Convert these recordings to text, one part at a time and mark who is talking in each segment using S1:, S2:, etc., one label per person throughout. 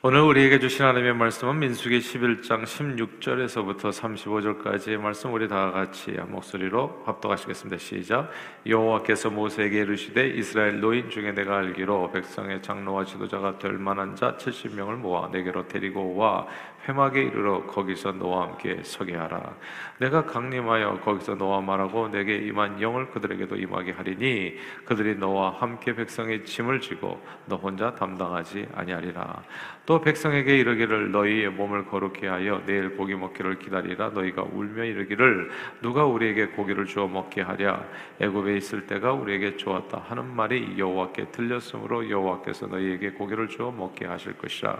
S1: 오늘 우리에게 주신 하나님의 말씀은 민수기 11장 16절에서부터 35절까지의 말씀 우리 다 같이 한 목소리로 합독하시겠습니다. 시작. 여호와께서 모세에게 이르시되 이스라엘 노인 중에 내가 알기로 백성의 장로와 지도자가 될 만한 자 70명을 모아 내게로 데리고 와 회막에 이르러 거기서 너와 함께 서게 하라. 내가 강림하여 거기서 너와 말하고 내게 임한 영을 그들에게도 임하게 하리니 그들이 너와 함께 백성의 짐을 지고 너 혼자 담당하지 아니하리라. 또 백성에게 이르기를 너희의 몸을 거룩히 하여 내일 고기 먹기를 기다리라 너희가 울며 이르기를 누가 우리에게 고기를 주어 먹게 하랴 애굽에 있을 때가 우리에게 좋았다 하는 말이 여호와께 들렸으므로 여호와께서 너희에게 고기를 주어 먹게 하실 것이라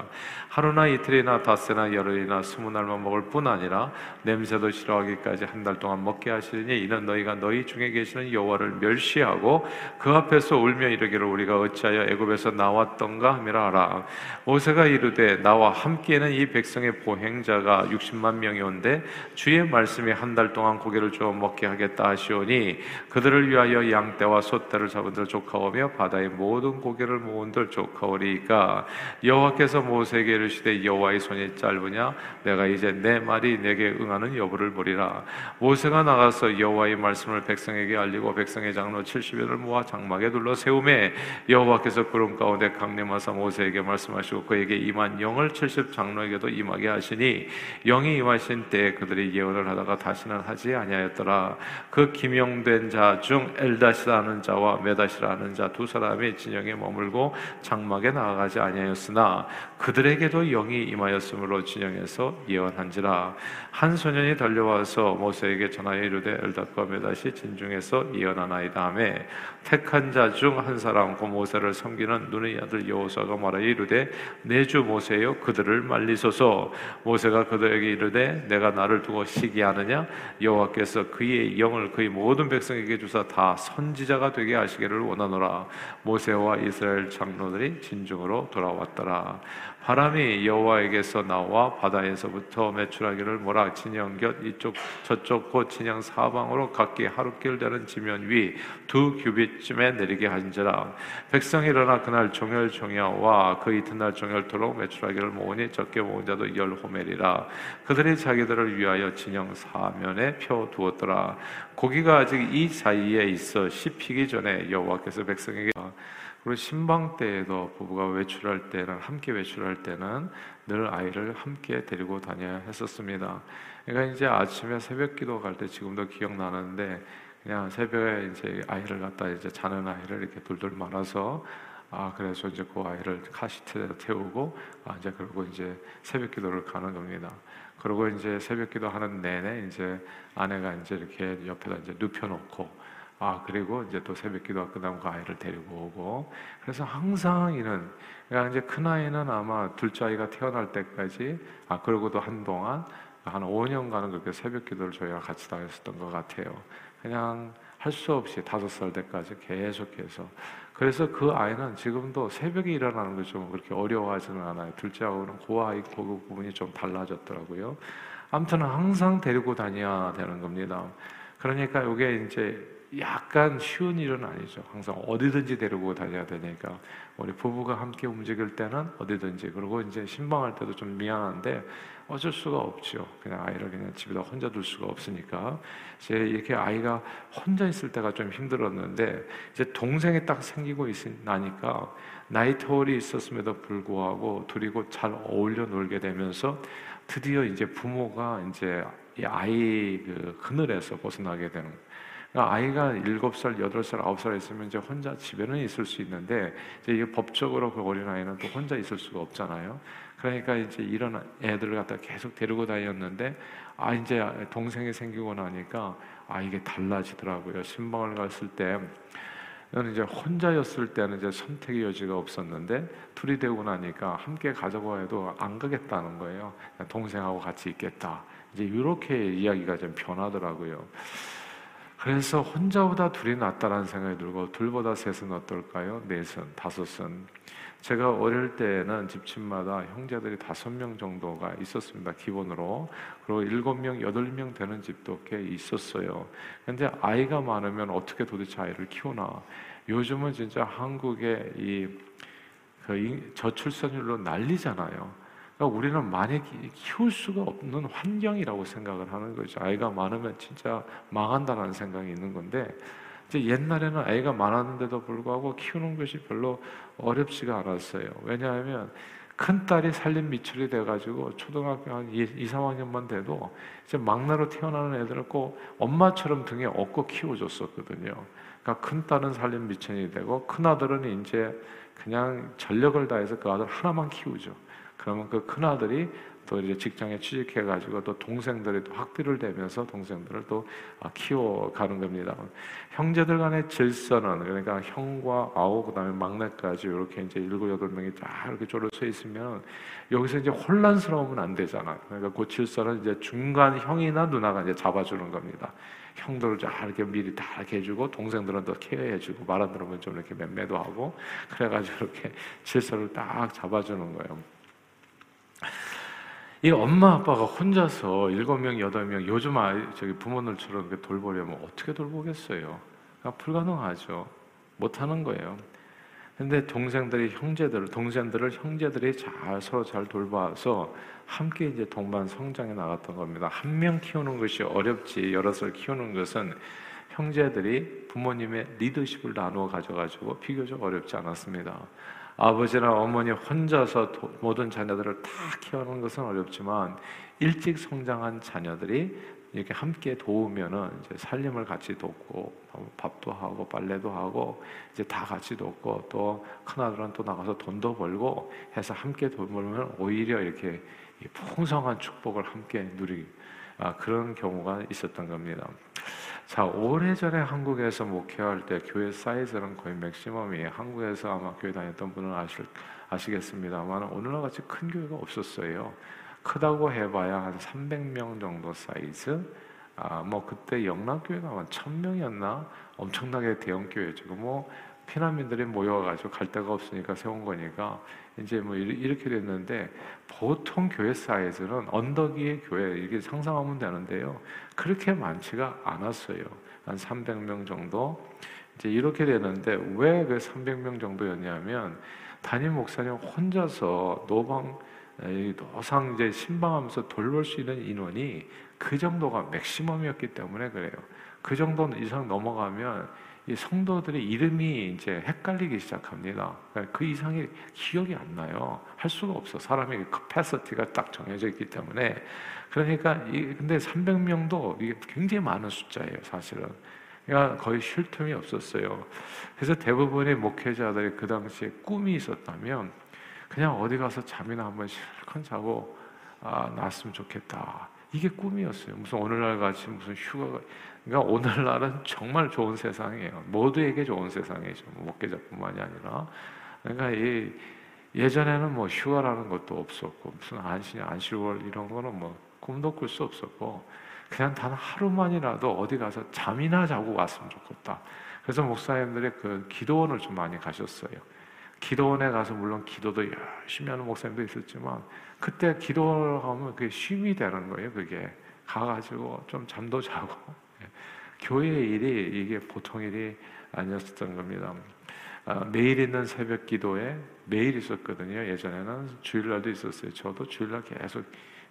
S1: 하루나 이틀이나 닷새나 열흘이나 스무 날만 먹을 뿐 아니라 냄새도 싫어하기까지 한 달 동안 먹게 하시리니 이는 너희가 너희 중에 계시는 여호와를 멸시하고 그 앞에서 울며 이르기를 우리가 어찌하여 애굽에서 나왔던가 함이라 하라. 모세가 이르되 나와 함께는 이 백성의 보행자가 60만 명이 온데 주의 말씀이 한달 동안 고개를 주어 먹게 하겠다 하시오니 그들을 위하여 양떼와 소떼를 잡은들 조카오며 바다의 모든 고개를 모은들 조카오리이까. 여호와께서 모세에게 이르시되 여호와의 손이 짧 으냐? 내가 이제 내 말이 내게 응하는 여부를 보리라. 모세가 나가서 여호와의 말씀을 백성에게 알리고 백성의 장로 70여를 모아 장막에 둘러 세우매 여호와께서 구름 가운데 강림하사 모세에게 말씀하시고 그에게 임한 영을 70 장로에게도 임하게 하시니 영이 임하신 때에 그들이 예언을 하다가 다시는 하지 아니하였더라. 그 기명된 자 중 엘다시라는 자와 메다시라는 자 두 사람이 진영에 머물고 장막에 나아가지 아니하였으나 그들에게도 영이 임하였으므로 진영에서 예언한지라. 한 소년이 달려와서 모세에게 전하여 이르되 엘닷과 메다시 진중에서 예언하나이다 하매 택한 자 중 한 사람 고 모세를 섬기는 눈의 아들 여호수아가 말하여 이르되 내주 모세여 그들을 말리소서. 모세가 그들에게 이르되 내가 나를 두고 시기하느냐? 여호와께서 그의 영을 그의 모든 백성에게 주사 다 선지자가 되게 하시기를 원하노라. 모세와 이스라엘 장로들이 진중으로 돌아왔더라. 바람이 여호와에게서 나와 바다에서부터 매출하기를 몰아 진영 곁 이쪽 저쪽 곧 진영 사방으로 각기 하루길 되는 지면 위 두 규빗쯤에 내리게 한지라. 백성이 일어나 그날 종열 종야와 그 이튿날 종열토록 매출하기를 모으니 적게 모은 자도 열 호멜이라. 그들이 자기들을 위하여 진영 사면에 펴 두었더라. 고기가 아직 이 사이에 있어 씹히기 전에 여호와께서 백성에게 그리고 신방 때에도 부부가 외출할 때는 함께 외출할 때는 늘 아이를 함께 데리고 다녀야 했었습니다. 그러니까 이제 아침에 새벽 기도 갈 때 지금도 기억나는데 그냥 새벽에 이제 아이를 갖다 이제 자는 아이를 이렇게 돌돌 말아서 아 그래서 이제 그 아이를 카시트에 태우고 아 이제 그리고 이제 새벽 기도를 가는 겁니다. 그리고 이제 새벽 기도 하는 내내 이제 아내가 이제 이렇게 옆에다 이제 눕혀 놓고 아 그리고 이제 또 새벽 기도가 끝나면 그 아이를 데리고 오고 그래서 항상 이런 그러니까 이제 큰 아이는 아마 둘째 아이가 태어날 때까지 아 그러고도 한동안 한 5년간은 그렇게 새벽 기도를 저희가 같이 다녔었던 것 같아요. 그냥 할 수 없이 다섯 살 때까지 계속해서 그래서 그 아이는 지금도 새벽에 일어나는 게 좀 그렇게 어려워하지는 않아요. 둘째하고는 그 아이 그 부분이 좀 달라졌더라고요. 아무튼 항상 데리고 다녀야 되는 겁니다. 그러니까 이게 이제 약간 쉬운 일은 아니죠. 항상 어디든지 데리고 다녀야 되니까 우리 부부가 함께 움직일 때는 어디든지 그리고 이제 신방할 때도 좀 미안한데 어쩔 수가 없죠. 그냥 아이를 그냥 집에다 혼자 둘 수가 없으니까 이제 이렇게 아이가 혼자 있을 때가 좀 힘들었는데 이제 동생이 딱 생기고 있으니까 나이 터울이 있었음에도 불구하고 둘이 잘 어울려 놀게 되면서 드디어 이제 부모가 이제 이 아이 그 그늘에서 벗어나게 되는 그러니까 아이가 일곱 살, 여덟 살, 아홉 살 있으면 이제 혼자 집에는 있을 수 있는데 이제 이게 법적으로 그 어린 아이는 또 혼자 있을 수가 없잖아요. 그러니까 이제 이런 애들을 갖다 계속 데리고 다녔는데 아 이제 동생이 생기고 나니까 아 이게 달라지더라고요. 신방을 갔을 때 저는 이제 혼자였을 때는 이제 선택의 여지가 없었는데 둘이 되고 나니까 함께 가자고 해도 안 가겠다는 거예요. 동생하고 같이 있겠다. 이제 이렇게 이야기가 좀 변하더라고요. 그래서 혼자보다 둘이 낫다라는 생각이 들고 둘보다 셋은 어떨까요? 넷은, 다섯은. 제가 어릴 때는 집집마다 형제들이 다섯 명 정도가 있었습니다. 기본으로. 그리고 일곱 명, 여덟 명 되는 집도 꽤 있었어요. 근데 아이가 많으면 어떻게 도대체 아이를 키우나. 요즘은 진짜 한국의 이그 이- 저출산율로 난리잖아요. 그러니까 우리는 많이 키- 키울 수가 없는 환경이라고 생각을 하는 거죠. 아이가 많으면 진짜 망한다는 생각이 있는 건데 이제 옛날에는 아이가 많았는데도 불구하고 키우는 것이 별로 어렵지가 않았어요. 왜냐하면 큰 딸이 살림 미출이 돼가지고 초등학교 한 2, 3학년만 돼도 이제 막내로 태어나는 애들을 꼭 엄마처럼 등에 업고 키워줬었거든요. 그러니까 큰 딸은 살림 미천이 되고 큰 아들은 이제 그냥 전력을 다해서 그 아들 하나만 키우죠. 그러면 그 큰 아들이 또 이제 직장에 취직해 가지고 또 동생들이 또 학비를 대면서 동생들을 또 아, 키워 가는 겁니다. 형제들 간의 질서는 그러니까 형과 아우 그다음에 막내까지 이렇게 이제 일곱 여덟 명이 다 이렇게 쪼르 서 있으면 여기서 이제 혼란스러우면 안 되잖아. 그러니까 그 질서는 이제 중간 형이나 누나가 이제 잡아주는 겁니다. 형들을 다 이렇게 미리 다 이렇게 해주고 동생들은 또 케어해주고 말 안 들으면 좀 이렇게 맴매도 하고 그래가지고 이렇게 질서를 딱 잡아주는 거예요. 이 엄마 아빠가 혼자서 일곱 명 여덟 명 요즘 아이 저기 부모들처럼 돌보려면 어떻게 돌보겠어요? 그러니까 불가능하죠. 못 하는 거예요. 근데 동생들이 형제들 동생들을 형제들이 잘 서로 잘 돌봐서 함께 이제 동반 성장해 나갔던 겁니다. 한 명 키우는 것이 어렵지 여럿을 키우는 것은 형제들이 부모님의 리더십을 나누어 가져가지고 비교적 어렵지 않았습니다. 아버지나 어머니 혼자서 도- 모든 자녀들을 다 키우는 것은 어렵지만 일찍 성장한 자녀들이 이렇게 함께 도우면은 이제 살림을 같이 돕고 어, 밥도 하고 빨래도 하고 이제 다 같이 돕고 또 큰아들은 또 나가서 돈도 벌고 해서 함께 돌보면 오히려 이렇게 이 풍성한 축복을 함께 누리 아, 그런 경우가 있었던 겁니다. 자, 오래전에 한국에서 목회할 때 교회 사이즈는 거의 맥시멈이에요. 한국에서 아마 교회 다녔던 분은 아실, 아시겠습니다만 오늘날 같이 큰 교회가 없었어요. 크다고 해봐야 한 300명 정도 사이즈. 아, 뭐 그때 영락교회가 한 1000명이었나? 엄청나게 대형 교회죠. 뭐 피난민들이 모여가지고 갈 데가 없으니까 세운 거니까 이제 뭐 이렇게 됐는데 보통 교회 사이즈는 언덕 위의 교회 이렇게 상상하면 되는데요. 그렇게 많지가 않았어요. 한 300명 정도. 이제 이렇게 되는데 왜그 300명 정도였냐면 담임 목사님 혼자서 노방 이 노상 이제 신방하면서 돌볼 수 있는 인원이 그 정도가 맥시멈이었기 때문에 그래요. 그 정도 이상 넘어가면 이 성도들의 이름이 이제 헷갈리기 시작합니다. 그러니까 그 이상이 기억이 안 나요. 할 수가 없어. 사람의 capacity가 딱 정해져 있기 때문에. 그러니까 이 근데 300명도 이게 굉장히 많은 숫자예요, 사실은. 그러니까 거의 쉴 틈이 없었어요. 그래서 대부분의 목회자들이 그 당시에 꿈이 있었다면 그냥 어디 가서 잠이나 한번 실컷 자고 아, 났으면 좋겠다. 이게 꿈이었어요. 무슨 오늘날 같이 무슨 휴가가 그러니까 오늘날은 정말 좋은 세상이에요. 모두에게 좋은 세상이죠. 뭐 목회자뿐만이 아니라. 그러니까 이 예전에는 뭐 휴가라는 것도 없었고 무슨 안식 안식월 이런 거는 뭐 꿈도 꿀 수 없었고 그냥 단 하루만이라도 어디 가서 잠이나 자고 왔으면 좋겠다. 그래서 목사님들이 그 기도원을 좀 많이 가셨어요. 기도원에 가서 물론 기도도 열심히 하는 목사님도 있었지만 그때 기도를 하면 그게 쉼이 되는 거예요. 그게 가가지고 좀 잠도 자고 예. 교회 일이 이게 보통 일이 아니었던 겁니다. 아, 매일 있는 새벽 기도에 매일 있었거든요. 예전에는 주일날도 있었어요. 저도 주일날 계속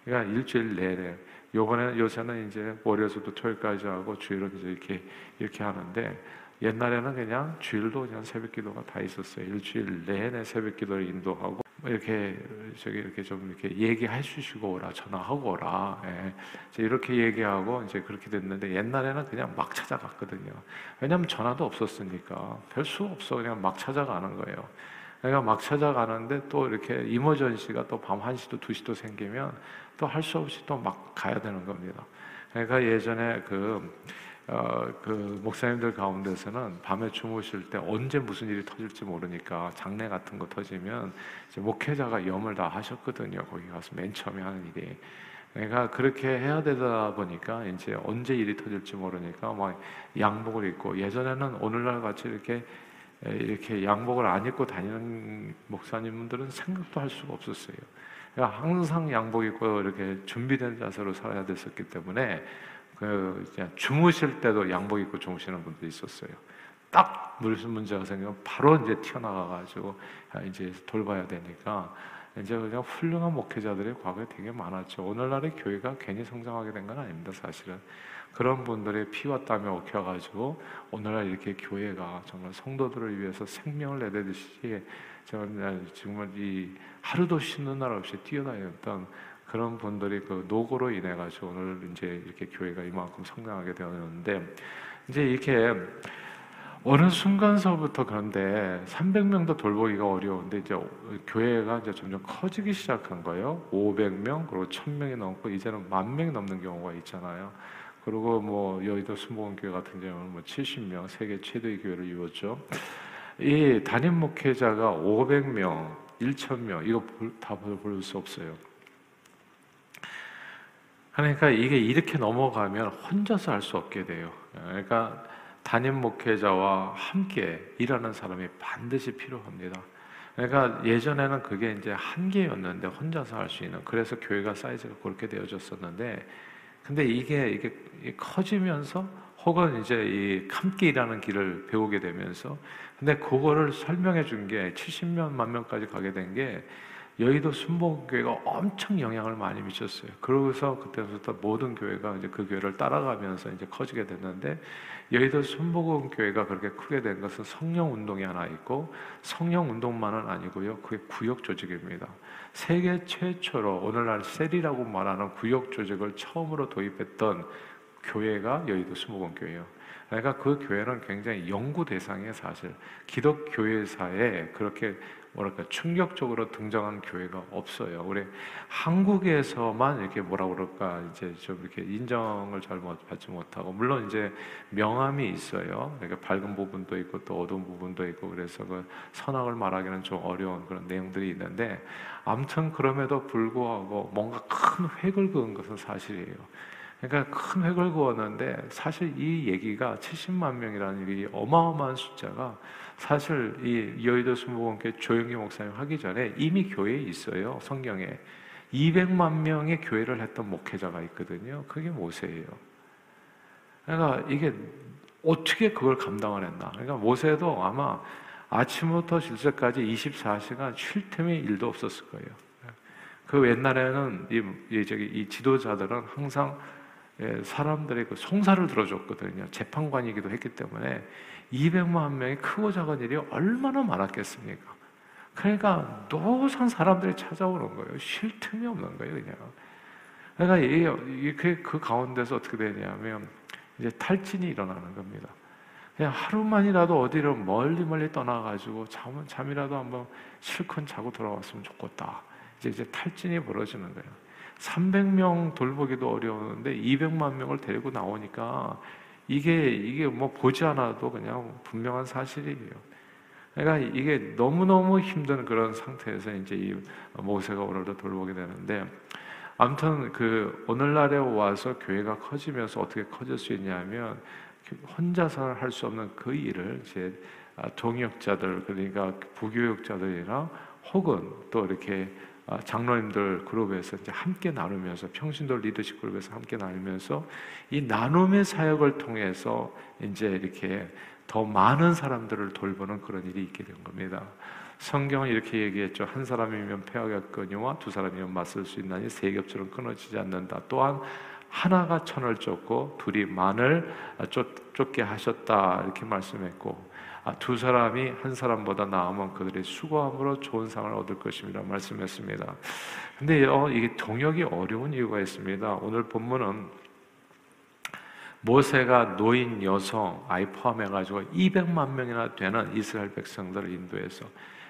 S1: 그러니까 일주일 내내 요번에 요새는 이제 월요일부터 토요일까지 하고 주일은 이제 이렇게 이렇게 하는데 옛날에는 그냥 주일도 그냥 새벽 기도가 다 있었어요. 일주일 내내 새벽 기도를 인도하고 뭐 이렇게 저기 이렇게 좀 이렇게 얘기해 주시고 오라 전화하고 오라 예. 이제 이렇게 얘기하고 이제 그렇게 됐는데 옛날에는 그냥 막 찾아갔거든요. 왜냐하면 전화도 없었으니까 별 수 없어 그냥 막 찾아가는 거예요. 그러니까 막 찾아가는데 또 이렇게 이머전시가 또 밤 1시도 2시도 생기면 또 할 수 없이 또 막 가야 되는 겁니다. 그러니까 예전에 그 어, 그 목사님들 가운데서는 밤에 주무실 때 언제 무슨 일이 터질지 모르니까 장례 같은 거 터지면 목회자가 염을 다 하셨거든요. 거기 가서 맨 처음에 하는 일이. 그러니까 그렇게 해야 되다 보니까 이제 언제 일이 터질지 모르니까 막 양복을 입고 예전에는 오늘날 같이 이렇게 에, 이렇게 양복을 안 입고 다니는 목사님들은 생각도 할 수가 없었어요. 그러니까 항상 양복 입고 이렇게 준비된 자세로 살아야 됐었기 때문에 그 주무실 때도 양복 입고 주무시는 분도 있었어요. 딱 무슨 문제가 생기면 바로 이제 튀어나가가지고 아, 이제 돌봐야 되니까 이제 그냥 훌륭한 목회자들이 과거에 되게 많았죠. 오늘날의 교회가 괜히 성장하게 된 건 아닙니다, 사실은. 그런 분들의 피와 땀이 옥혀가지고 오늘날 이렇게 교회가 정말 성도들을 위해서 생명을 내듯이 정말 정말 이 하루도 쉬는 날 없이 뛰어다녔던 그런 분들이 그 노고로 인해 가지고 오늘 이제 이렇게 교회가 이만큼 성장하게 되었는데 이제 이렇게 어느 순간서부터 그런데 300명도 돌보기가 어려운데 이제 교회가 이제 점점 커지기 시작한 거예요. 500명 그리고 1000명이 넘고 이제는 만 명이 넘는 경우가 있잖아요. 그리고 뭐 여의도 순복음교회 같은 경우는 뭐 70명 세계 최대의 교회를 이루었죠. 이 담임 목회자가 500명, 1,000명 이거 다 볼 수 없어요. 그러니까 이게 이렇게 넘어가면 혼자서 할 수 없게 돼요. 그러니까 담임 목회자와 함께 일하는 사람이 반드시 필요합니다. 그러니까 예전에는 그게 이제 한계였는데 혼자서 할 수 있는 그래서 교회가 사이즈가 그렇게 되어졌었는데 근데 이게 이게 커지면서 혹은 이제 이 함께 일하는 길을 배우게 되면서 근데 그거를 설명해 준 게 70만 명까지 가게 된 게 여의도 순복교회가 엄청 영향을 많이 미쳤어요. 그러고서 그때부터 모든 교회가 이제 그 교회를 따라가면서 이제 커지게 됐는데 여의도 순복음 교회가 그렇게 크게 된 것은 성령 운동이 하나 있고 성령 운동만은 아니고요. 그게 구역 조직입니다. 세계 최초로 오늘날 셀이라고 말하는 구역 조직을 처음으로 도입했던 교회가 여의도 순복음 교회예요. 그러니까 그 교회는 굉장히 연구 대상의 사실 기독교회사에 그렇게 뭐랄까 충격적으로 등장한 교회가 없어요. 우리 한국에서만 이렇게 뭐라 그럴까 이제 좀 이렇게 인정을 잘 받지 못하고 물론 이제 명함이 있어요. 그러니까 밝은 부분도 있고 또 어두운 부분도 있고 그래서 그 선악을 말하기는 좀 어려운 그런 내용들이 있는데 아무튼 그럼에도 불구하고 뭔가 큰 획을 그은 것은 사실이에요. 그러니까 큰 획을 그었는데 사실 이 얘기가 70만 명이라는 이 어마어마한 숫자가 사실 이 여의도 순복음교회 조영기 목사님 하기 전에 이미 교회에 있어요 성경에 200만 명의 교회를 했던 목회자가 있거든요. 그게 모세예요. 그러니까 이게 어떻게 그걸 감당을 했나? 그러니까 모세도 아마 아침부터 질세까지 24시간 쉴 틈이 일도 없었을 거예요. 그 옛날에는 이, 이 저기 이 지도자들은 항상 예, 사람들의 그 송사를 들어줬거든요. 재판관이기도 했기 때문에 200만 명의 크고 작은 일이 얼마나 많았겠습니까? 그러니까 노상 사람들이 찾아오는 거예요. 쉴 틈이 없는 거예요, 그냥. 그러니까 이게 그, 그 가운데서 어떻게 되냐면 이제 탈진이 일어나는 겁니다. 그냥 하루만이라도 어디를 멀리 멀리 떠나가지고 잠, 잠이라도 한번 실컷 자고 돌아왔으면 좋겠다. 이제 이제 탈진이 벌어지는 거예요. 300명 돌보기도 어려운데 200만 명을 데리고 나오니까 이게 이게 뭐 보지 않아도 그냥 분명한 사실이에요. 그러니까 이게 너무너무 힘든 그런 상태에서 이제 이 모세가 오늘도 돌보게 되는데 아무튼 그 오늘날에 와서 교회가 커지면서 어떻게 커질 수 있냐면 혼자서 할 수 없는 그 일을 이제 동역자들 그러니까 부교육자들이나 혹은 또 이렇게 아, 장로님들 그룹에서 이제 함께 나누면서 평신도 리더십 그룹에서 함께 나누면서 이 나눔의 사역을 통해서 이제 이렇게 더 많은 사람들을 돌보는 그런 일이 있게 된 겁니다. 성경은 이렇게 얘기했죠. 한 사람이면 폐하겠거니와 두 사람이면 맞설 수 있나니 세 겹처럼 끊어지지 않는다. 또한 하나가 천을 쫓고 둘이 만을 쫓, 게 하셨다 이렇게 말씀했고 아, 두 사람이 한 사람보다 나으면 그들의 수고함으로 좋은 상을 얻을 것입니다. 말씀했습니다. 근데 어, 이게 동역이 어려운 이유가 있습니다. 오늘 본문은 모세가 노인, 여성, 아이 포함해가지고 200만 명이나 되는 이스라엘 백성들을 인도해서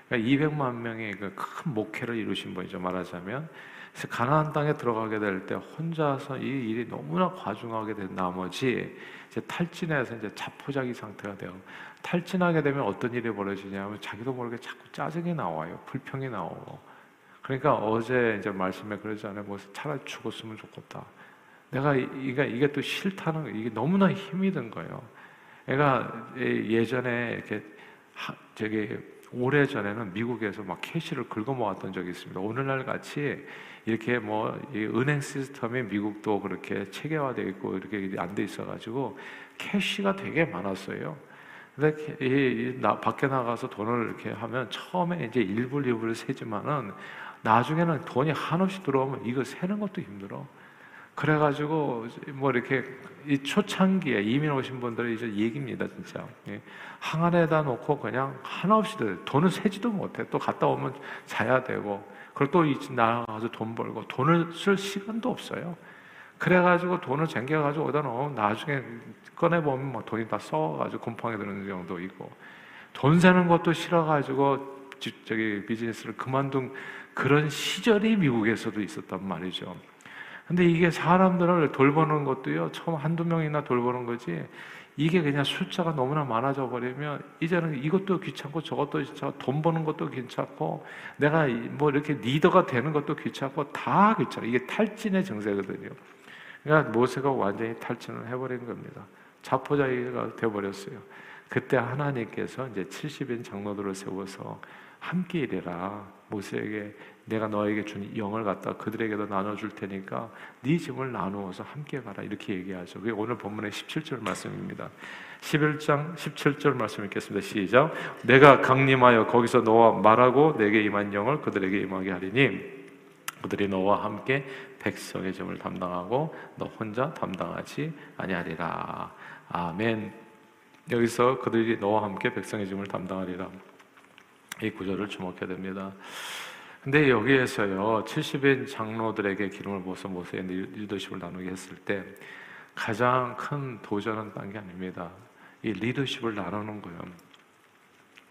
S1: 그러니까 200만 명의 그 큰 목회를 이루신 분이죠. 말하자면 그래서 가나안 땅에 들어가게 될 때 혼자서 이 일이 너무나 과중하게 된 나머지 이제 탈진해서 이제 자포자기 상태가 되고 탈진하게 되면 어떤 일이 벌어지냐면 자기도 모르게 자꾸 짜증이 나와요. 불평이 나오고. 그러니까 어제 이제 말씀에 그러잖아요. 뭐 차라리 죽었으면 좋겠다. 내가 이게 이게 또 싫다는 이게 너무나 힘이 든 거예요. 애가 예전에 이렇게 하, 저기 오래 전에는 미국에서 막 캐시를 긁어 모았던 적이 있습니다. 오늘날 같이 이렇게 뭐 은행 시스템이 미국도 그렇게 체계화되어 있고 이렇게 안 돼 있어가지고 캐시가 되게 많았어요. 근데 이, 이 나, 밖에 나가서 돈을 이렇게 하면 처음에 이제 일불 이불 세지만은 나중에는 돈이 한없이 들어오면 이거 세는 것도 힘들어. 그래가지고 뭐 이렇게 이 초창기에 이민 오신 분들의 이제 얘기입니다, 진짜. 예. 항아리에다 놓고 그냥 하나없이 돈을 세지도 못해. 또 갔다 오면 자야 되고, 그리고 또 나가서 돈 벌고, 돈을 쓸 시간도 없어요. 그래가지고 돈을 쟁겨가지고 오다 놓으면 나중에 꺼내보면 뭐 돈이 다 썩어가지고 곰팡이 드는 경우도 있고, 돈 세는 것도 싫어가지고 저기 비즈니스를 그만둔 그런 시절이 미국에서도 있었단 말이죠. 근데 이게 사람들을 돌보는 것도요, 처음 한두 명이나 돌보는 거지, 이게 그냥 숫자가 너무나 많아져 버리면, 이제는 이것도 귀찮고 저것도 귀찮고, 돈 버는 것도 귀찮고, 내가 뭐 이렇게 리더가 되는 것도 귀찮고, 다 귀찮아. 이게 탈진의 증세거든요. 그러니까 모세가 완전히 탈진을 해버린 겁니다. 자포자기가 되어버렸어요. 그때 하나님께서 이제 70인 장로들을 세워서 함께 일해라. 모세에게 내가 너에게 준 영을 갖다 그들에게도 나눠줄 테니까 네 짐을 나누어서 함께 가라 이렇게 얘기하죠. 그게 오늘 본문의 17절 말씀입니다. 11장 17절 말씀 읽겠습니다. 시작. 내가 강림하여 거기서 너와 말하고 내게 임한 영을 그들에게 임하게 하리니 그들이 너와 함께 백성의 점을 담당하고 너 혼자 담당하지 아니하리라. 아멘. 여기서 그들이 너와 함께 백성의 점을 담당하리라. 이 구절을 주목해야 됩니다. 근데 여기에서요, 70인 장로들에게 기름을 부어서 모세의 리더십을 나누게 했을 때 가장 큰 도전은 딴 게 아닙니다. 이 리더십을 나누는 거예요.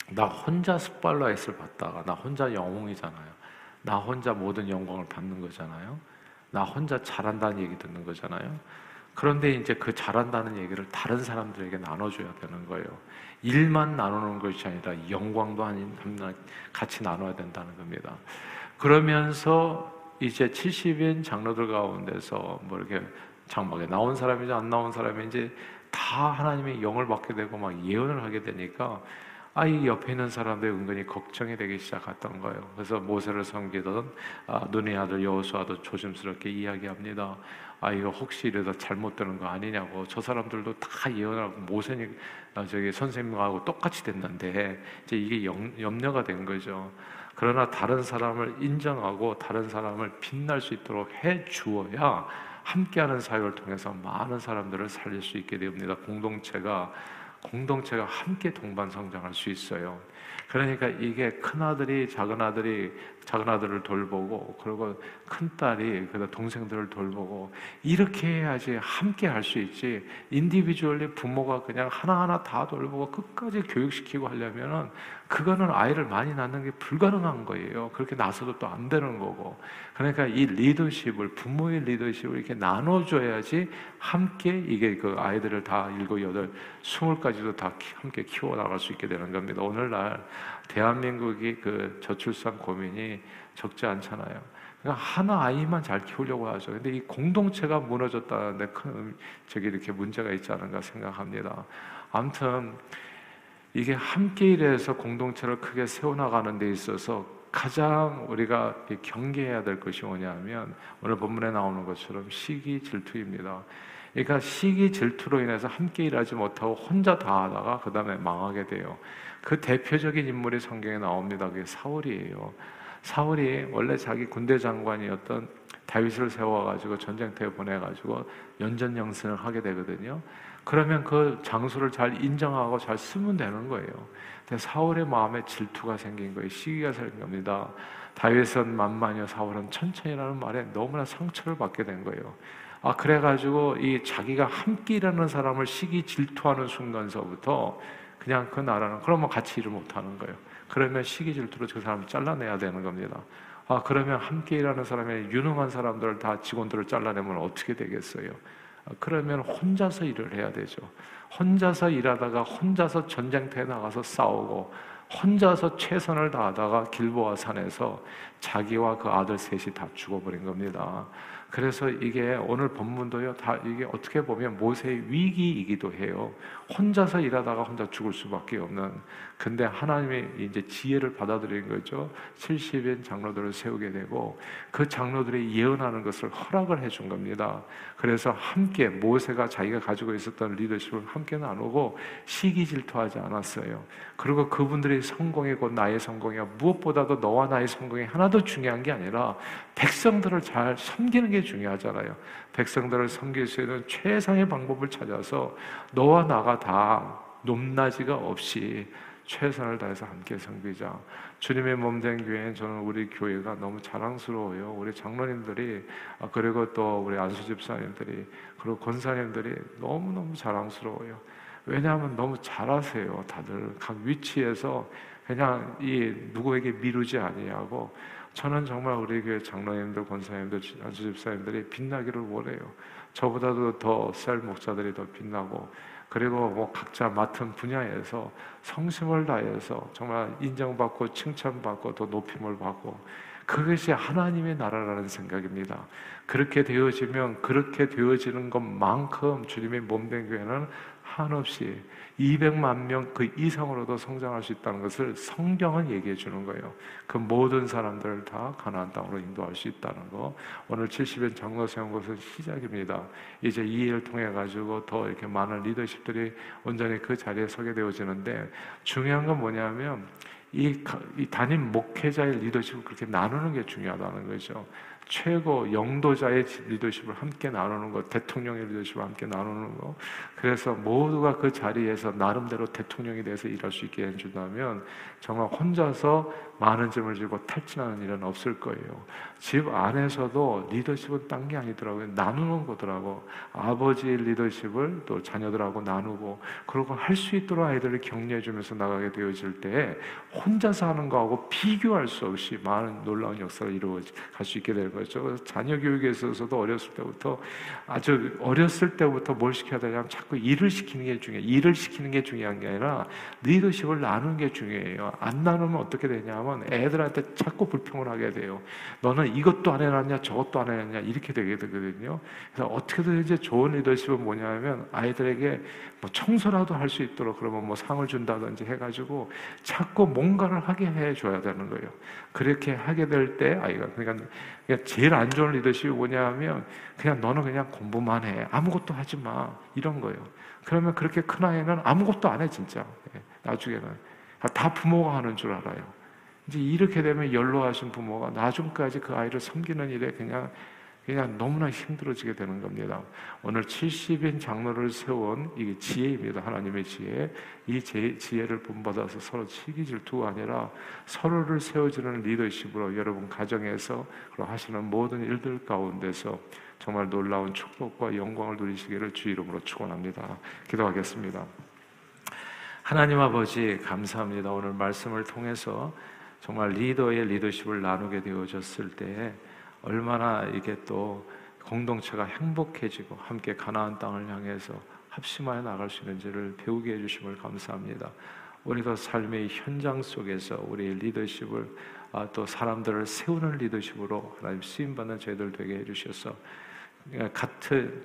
S1: 나 혼자 스팔라잇을 받다가 나 혼자 영웅이잖아요. 나 혼자 모든 영광을 받는 거잖아요. 나 혼자 잘한다는 얘기 듣는 거잖아요. 그런데 이제 그 잘한다는 얘기를 다른 사람들에게 나눠줘야 되는 거예요. 일만 나누는 것이 아니라 영광도 아닌 같이 나눠야 된다는 겁니다. 그러면서 이제 70인 장로들 가운데서 뭐 이렇게 장막에 나온 사람인지 안 나온 사람인지 다 하나님의 영을 받게 되고 막 예언을 하게 되니까 아이 옆에 있는 사람들 은근히 걱정이 되기 시작했던 거예요. 그래서 모세를 섬기던 아, 눈의 아들 여호수아도 조심스럽게 이야기합니다. 아 이거 혹시 이러다 잘못되는 거 아니냐고 저 사람들도 다 예언하고 모세니 아, 저기 선생님하고 똑같이 됐는데 이제 이게 염, 염려가 된 거죠. 그러나 다른 사람을 인정하고 다른 사람을 빛날 수 있도록 해 주어야 함께하는 사역을 통해서 많은 사람들을 살릴 수 있게 됩니다. 공동체가 공동체가 함께 동반 성장할 수 있어요. 그러니까 이게 큰 아들이 작은 아들이 작은 아들을 돌보고 그리고 큰 딸이 그 동생들을 돌보고 이렇게 해야지 함께 할 수 있지 individually 부모가 그냥 하나하나 다 돌보고 끝까지 교육시키고 하려면은 그거는 아이를 많이 낳는 게 불가능한 거예요. 그렇게 나서도 또 안 되는 거고. 그러니까 이 리더십을 부모의 리더십을 이렇게 나눠줘야지 함께 이게 그 아이들을 다 일곱 여덟 스물까지도 다 함께 키워 나갈 수 있게 되는 겁니다. 오늘날 대한민국이 그 저출산 고민이 적지 않잖아요. 그러니까 하나 아이만 잘 키우려고 하죠. 근데 이 공동체가 무너졌다는데 큰 저기 이렇게 문제가 있지 않은가 생각합니다. 아무튼 이게 함께 일해서 공동체를 크게 세워나가는 데 있어서 가장 우리가 경계해야 될 것이 뭐냐면 오늘 본문에 나오는 것처럼 시기 질투입니다. 그러니까 시기 질투로 인해서 함께 일하지 못하고 혼자 다 하다가 그 다음에 망하게 돼요. 그 대표적인 인물이 성경에 나옵니다. 그게 사울이에요. 사울이 원래 자기 군대 장관이었던 다윗을 세워가지고 전쟁터에 보내가지고 연전영승을 하게 되거든요. 그러면 그 장소를 잘 인정하고 잘 쓰면 되는 거예요. 근데 사울의 마음에 질투가 생긴 거예요. 시기가 생긴 겁니다. 다윗은 만만이요, 사울은 천천히라는 말에 너무나 상처를 받게 된 거예요. 아, 그래가지고 이 자기가 함께 일하는 사람을 시기 질투하는 순간서부터 그냥 그 나라는 그러면 같이 일을 못 하는 거예요. 그러면 시기 질투로 그 사람을 잘라내야 되는 겁니다. 아, 그러면 함께 일하는 사람의 유능한 사람들을 다 직원들을 잘라내면 어떻게 되겠어요? 아, 그러면 혼자서 일을 해야 되죠. 혼자서 일하다가 혼자서 전쟁터에 나가서 싸우고 혼자서 최선을 다하다가 길보아 산에서 자기와 그 아들 셋이 다 죽어버린 겁니다. 그래서 이게 오늘 본문도요, 다 이게 어떻게 보면 모세의 위기이기도 해요. 혼자서 일하다가 혼자 죽을 수밖에 없는. 근데 하나님의 이제 지혜를 받아들인 거죠. 70인 장로들을 세우게 되고 그 장로들이 예언하는 것을 허락을 해준 겁니다. 그래서 함께 모세가 자기가 가지고 있었던 리더십을 함께 나누고 시기 질투하지 않았어요. 그리고 그분들의 성공이 곧 나의 성공이야. 무엇보다도 너와 나의 성공이 하나 도 중요한 게 아니라 백성들을 잘 섬기는 게 중요하잖아요. 백성들을 섬길 수 있는 최상의 방법을 찾아서 너와 나가 다 높낮이가 없이 최선을 다해서 함께 섬기자. 주님의 몸 된 교회는 저는 우리 교회가 너무 자랑스러워요. 우리 장로님들이 아, 그리고 또 우리 안수 집사님들이 그리고 권사님들이 너무 너무 자랑스러워요. 왜냐하면 너무 잘하세요. 다들 각 위치에서 그냥 이 누구에게 미루지 아니하고 저는 정말 우리 교회 장로님들, 권사님들, 안수 집사님들이 빛나기를 원해요. 저보다도 더 셀 목사들이 더 빛나고 그리고 뭐 각자 맡은 분야에서 성심을 다해서 정말 인정받고 칭찬받고 또 높임을 받고 그것이 하나님의 나라라는 생각입니다. 그렇게 되어지면 그렇게 되어지는 것만큼 주님의 몸된 교회는 한없이 200만 명 그 이상으로도 성장할 수 있다는 것을 성경은 얘기해 주는 거예요. 그 모든 사람들을 다 가나안 땅으로 인도할 수 있다는 거. 오늘 70인 장로 세운 것은 시작입니다. 이제 이 일을 통해 가지고 더 이렇게 많은 리더십들이 온전히 그 자리에 서게 되어지는데 중요한 건 뭐냐면 이, 이 담임 목회자의 리더십을 그렇게 나누는 게 중요하다는 거죠. 최고 영도자의 리더십을 함께 나누는 것, 대통령의 리더십을 함께 나누는 것. 그래서 모두가 그 자리에서 나름대로 대통령이 돼서 일할 수 있게 해준다면 정말 혼자서 많은 점을 지고 탈진하는 일은 없을 거예요. 집 안에서도 리더십은 딴 게 아니더라고요. 나누는 거더라고. 아버지의 리더십을 또 자녀들하고 나누고 그리고 할 수 있도록 아이들을 격려해 주면서 나가게 되어질 때 혼자서 하는 거하고 비교할 수 없이 많은 놀라운 역사를 이루어 갈 수 있게 될 거죠. 자녀 교육에 있어서도 어렸을 때부터 아주 어렸을 때부터 뭘 시켜야 되냐면 자꾸 일을 시키는 게 중요해요. 일을 시키는 게 중요한 게 아니라 리더십을 나누는 게 중요해요. 안 나누면 어떻게 되냐면 애들한테 자꾸 불평을 하게 돼요. 너는 이것도 안 해놨냐, 저것도 안 해놨냐 이렇게 되게 되거든요. 그래서 어떻게든 이제 좋은 리더십은 뭐냐면 아이들에게 뭐 청소라도 할 수 있도록 그러면 뭐 상을 준다든지 해가지고 자꾸 뭔가를 하게 해줘야 되는 거예요. 그렇게 하게 될 때 아이가 그러니까 제일 안 좋은 리더십이 뭐냐면 그냥 너는 그냥 공부만 해 아무것도 하지 마 이런 거예요. 그러면 그렇게 큰 아이는 아무것도 안 해 진짜 예, 나중에는 다 부모가 하는 줄 알아요. 이제 이렇게 되면 연로하신 부모가 나중까지 그 아이를 섬기는 일에 그냥 그냥 너무나 힘들어지게 되는 겁니다. 오늘 70인 장로를 세운 이게 지혜입니다. 하나님의 지혜. 이 지혜를 본받아서 서로 치기 질투가 아니라 서로를 세워주는 리더십으로 여러분 가정에서 하시는 모든 일들 가운데서 정말 놀라운 축복과 영광을 누리시기를 주 이름으로 축원합니다. 기도하겠습니다. 하나님 아버지 감사합니다. 오늘 말씀을 통해서 정말 리더의 리더십을 나누게 되어졌을 때 얼마나 이게 또 공동체가 행복해지고 함께 가나안 땅을 향해서 합심하여 나갈 수 있는지를 배우게 해주심을 감사합니다. 우리도 삶의 현장 속에서 우리의 리더십을 아, 또 사람들을 세우는 리더십으로 하나님 쓰임 받는 저희들 되게 해주셔서 같은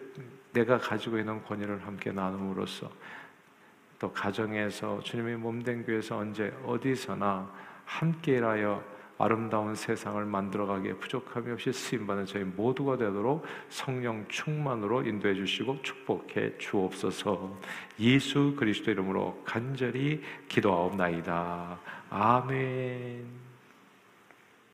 S1: 내가 가지고 있는 권위를 함께 나눔으로써 또 가정에서 주님의 몸된 교회에서 언제 어디서나 함께 일하여 아름다운 세상을 만들어가기에 부족함이 없이 쓰임받는 저희 모두가 되도록 성령 충만으로 인도해 주시고 축복해 주옵소서 예수 그리스도 이름으로 간절히 기도하옵나이다. 아멘.